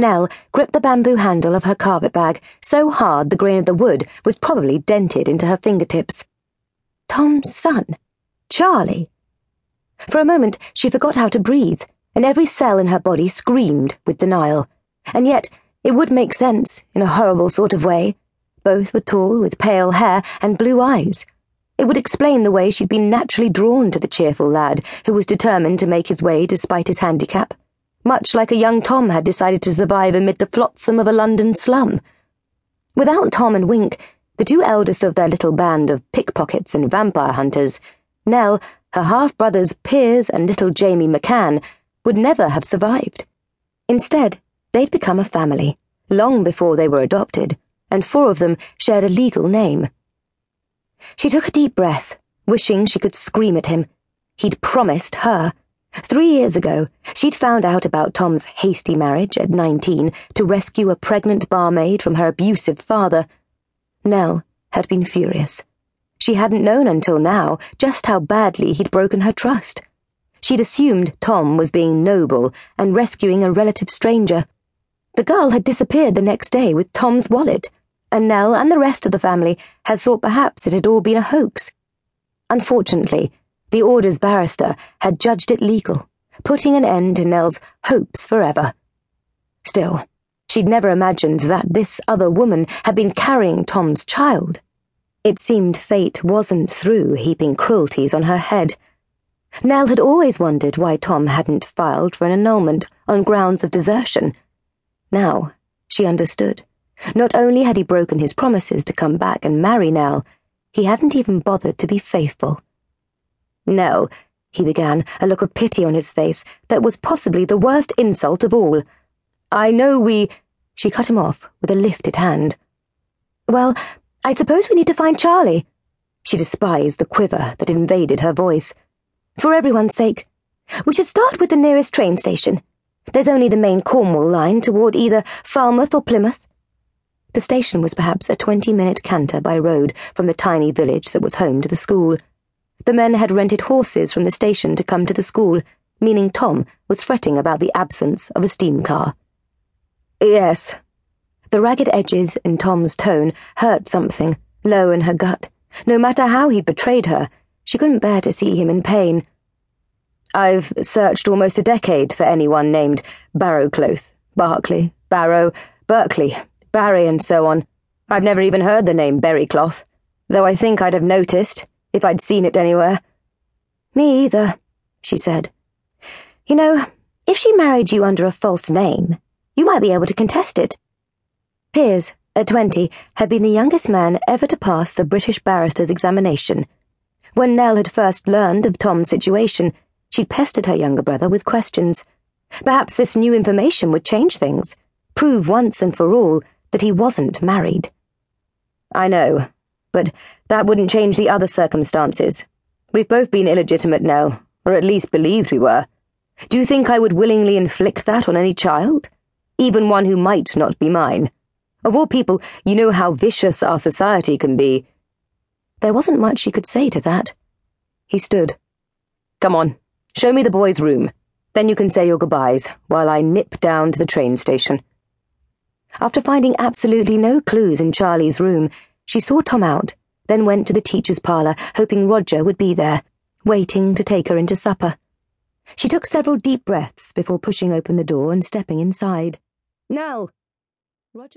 Nell gripped the bamboo handle of her carpet bag so hard the grain of the wood was probably dented into her fingertips. Tom's son? Charlie? For a moment, she forgot how to breathe, and every cell in her body screamed with denial. And yet, it would make sense, in a horrible sort of way. Both were tall, with pale hair and blue eyes. It would explain the way she'd been naturally drawn to the cheerful lad who was determined to make his way despite his handicap, much like a young Tom had decided to survive amid the flotsam of a London slum. Without Tom and Wink, the two eldest of their little band of pickpockets and vampire hunters, Nell, her half brothers Piers and little Jamie McCann, would never have survived. Instead, they'd become a family, long before they were adopted, and four of them shared a legal name. She took a deep breath, wishing she could scream at him. He'd promised her. Three years ago, she'd found out about Tom's hasty marriage at 19 to rescue a pregnant barmaid from her abusive father. Nell had been furious. She hadn't known until now just how badly he'd broken her trust. She'd assumed Tom was being noble and rescuing a relative stranger. The girl had disappeared the next day with Tom's wallet and Nell and the rest of the family had thought perhaps it had all been a hoax. Unfortunately, the order's barrister had judged it legal, putting an end to Nell's hopes forever. Still, she'd never imagined that this other woman had been carrying Tom's child. It seemed fate wasn't through heaping cruelties on her head. Nell had always wondered why Tom hadn't filed for an annulment on grounds of desertion. Now she understood. Not only had he broken his promises to come back and marry Nell, he hadn't even bothered to be faithful. Nell, he began, a look of pity on his face that was possibly the worst insult of all. I know we. She cut him off with a lifted hand. Well, I suppose we need to find Charlie. She despised the quiver that invaded her voice. For everyone's sake, we should start with the nearest train station. There's only the main Cornwall line toward either Falmouth or Plymouth. The station was perhaps a twenty minute canter by road from the tiny village that was home to the school. The men had rented horses from the station to come to the school, meaning Tom was fretting about the absence of a steam car. Yes. The ragged edges in Tom's tone hurt something, low in her gut. No matter how he betrayed her, she couldn't bear to see him in pain. I've searched almost a decade for anyone named Barrowcloth, Barclay, Barrow, Berkeley, Barry, and so on. I've never even heard the name Berrycloth, though I think I'd have noticed if I'd seen it anywhere. Me either, she said. You know, if she married you under a false name, you might be able to contest it. Piers, at twenty, had been the youngest man ever to pass the British barrister's examination. When Nell had first learned of Tom's situation, she'd pestered her younger brother with questions. Perhaps this new information would change things, prove once and for all that he wasn't married. I know, but that wouldn't change the other circumstances. We've both been illegitimate Nell, or at least believed we were. Do you think I would willingly inflict that on any child? Even one who might not be mine. Of all people, you know how vicious our society can be. There wasn't much she could say to that. He stood. Come on, show me the boy's room. Then you can say your goodbyes while I nip down to the train station. After finding absolutely no clues in Charlie's room, she saw Tom out, then went to the teacher's parlour, hoping Roger would be there, waiting to take her into supper. She took several deep breaths before pushing open the door and stepping inside. Nell!